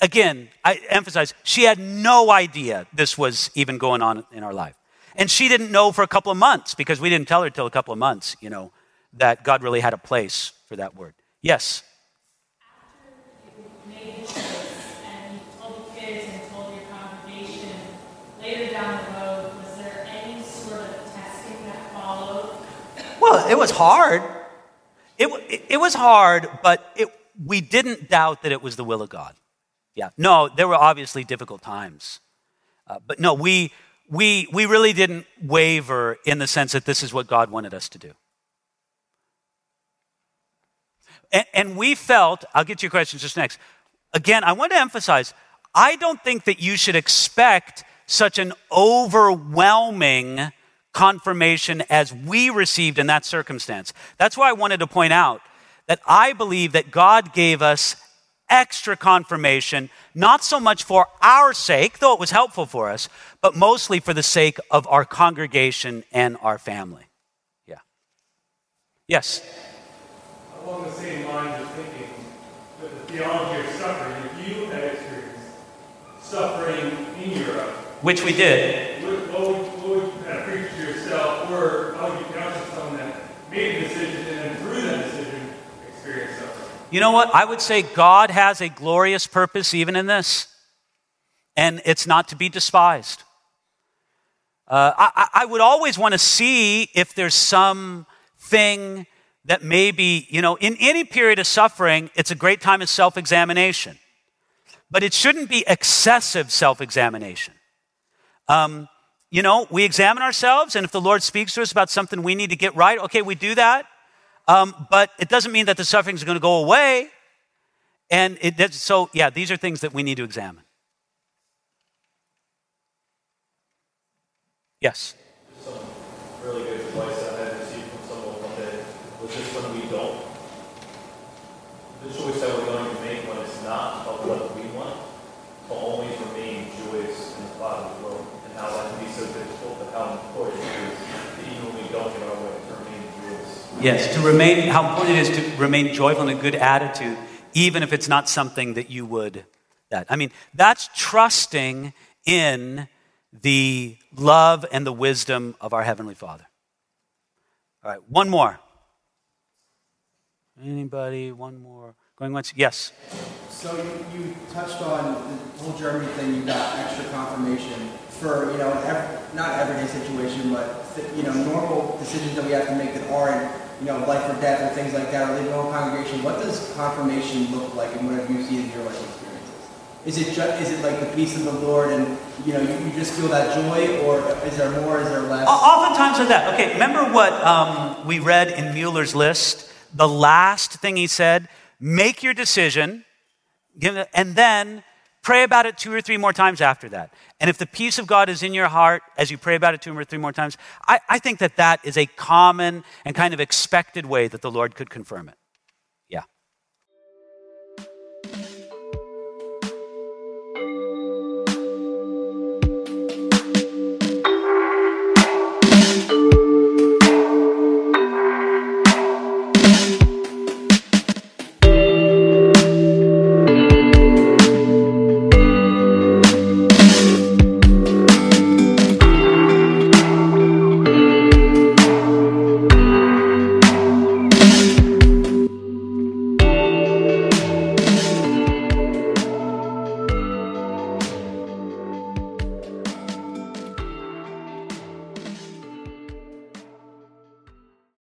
again, I emphasize, she had no idea this was even going on in our life. And she didn't know for a couple of months because we didn't tell her till a couple of months, you know, that God really had a place for that word. Yes. It was hard. it, it, it was hard, but it, we didn't doubt that it was the will of God. Yeah. No, there were obviously difficult times. Uh, but no, we, we, we really didn't waver in the sense that this is what God wanted us to do. And, and we felt, I'll get to your questions just next. Again, I want to emphasize I don't think that you should expect such an overwhelming confirmation as we received in that circumstance. That's why I wanted to point out that I believe that God gave us extra confirmation, not so much for our sake, though it was helpful for us, but mostly for the sake of our congregation and our family. Yeah. Yes? Along the same lines of thinking, that the theology of suffering, if you had experienced suffering in Europe, which we did, what, what, would, what would you kind of preach to yourself, or how would you counsel someone that made a decision and then through that decision experienced suffering? You know what? I would say God has a glorious purpose even in this, and it's not to be despised. Uh, I, I would always want to see if there's some thing that maybe, you know, in any period of suffering, it's a great time of self examination. But it shouldn't be excessive self examination. Um, you know, we examine ourselves, and if the Lord speaks to us about something we need to get right, okay, we do that. Um, but it doesn't mean that the suffering is going to go away. And it, so, yeah, these are things that we need to examine. Yes. Some really good advice I had received from someone one day was just when we don't, the choice that we're going to make when it's not of what we want, to only remain joyous in the Father's will, and how that can be so difficult, but how important it is that even when we don't get our way, to remain joyous. Yes, to remain, how important it is to remain joyful in a good attitude, even if it's not something that you would. That I mean, that's trusting in the love and the wisdom of our Heavenly Father. All right, one more. Anybody? One more. Going once? Yes. So you, you touched on the whole Germany thing. You got extra confirmation for you know not everyday situation, but you know normal decisions that we have to make that aren't you know life or death or things like that, or leaving home congregation. What does confirmation look like, and what have you seen in your life experiences? Is it just, is it like the peace of the Lord, and you know you, you just feel that joy, or is there more? Is there less? Oftentimes of that. Okay, remember what um, we read in Mueller's list? The last thing he said: make your decision, and then pray about it two or three more times after that. And if the peace of God is in your heart as you pray about it two or three more times, I, I think that that is a common and kind of expected way that the Lord could confirm it.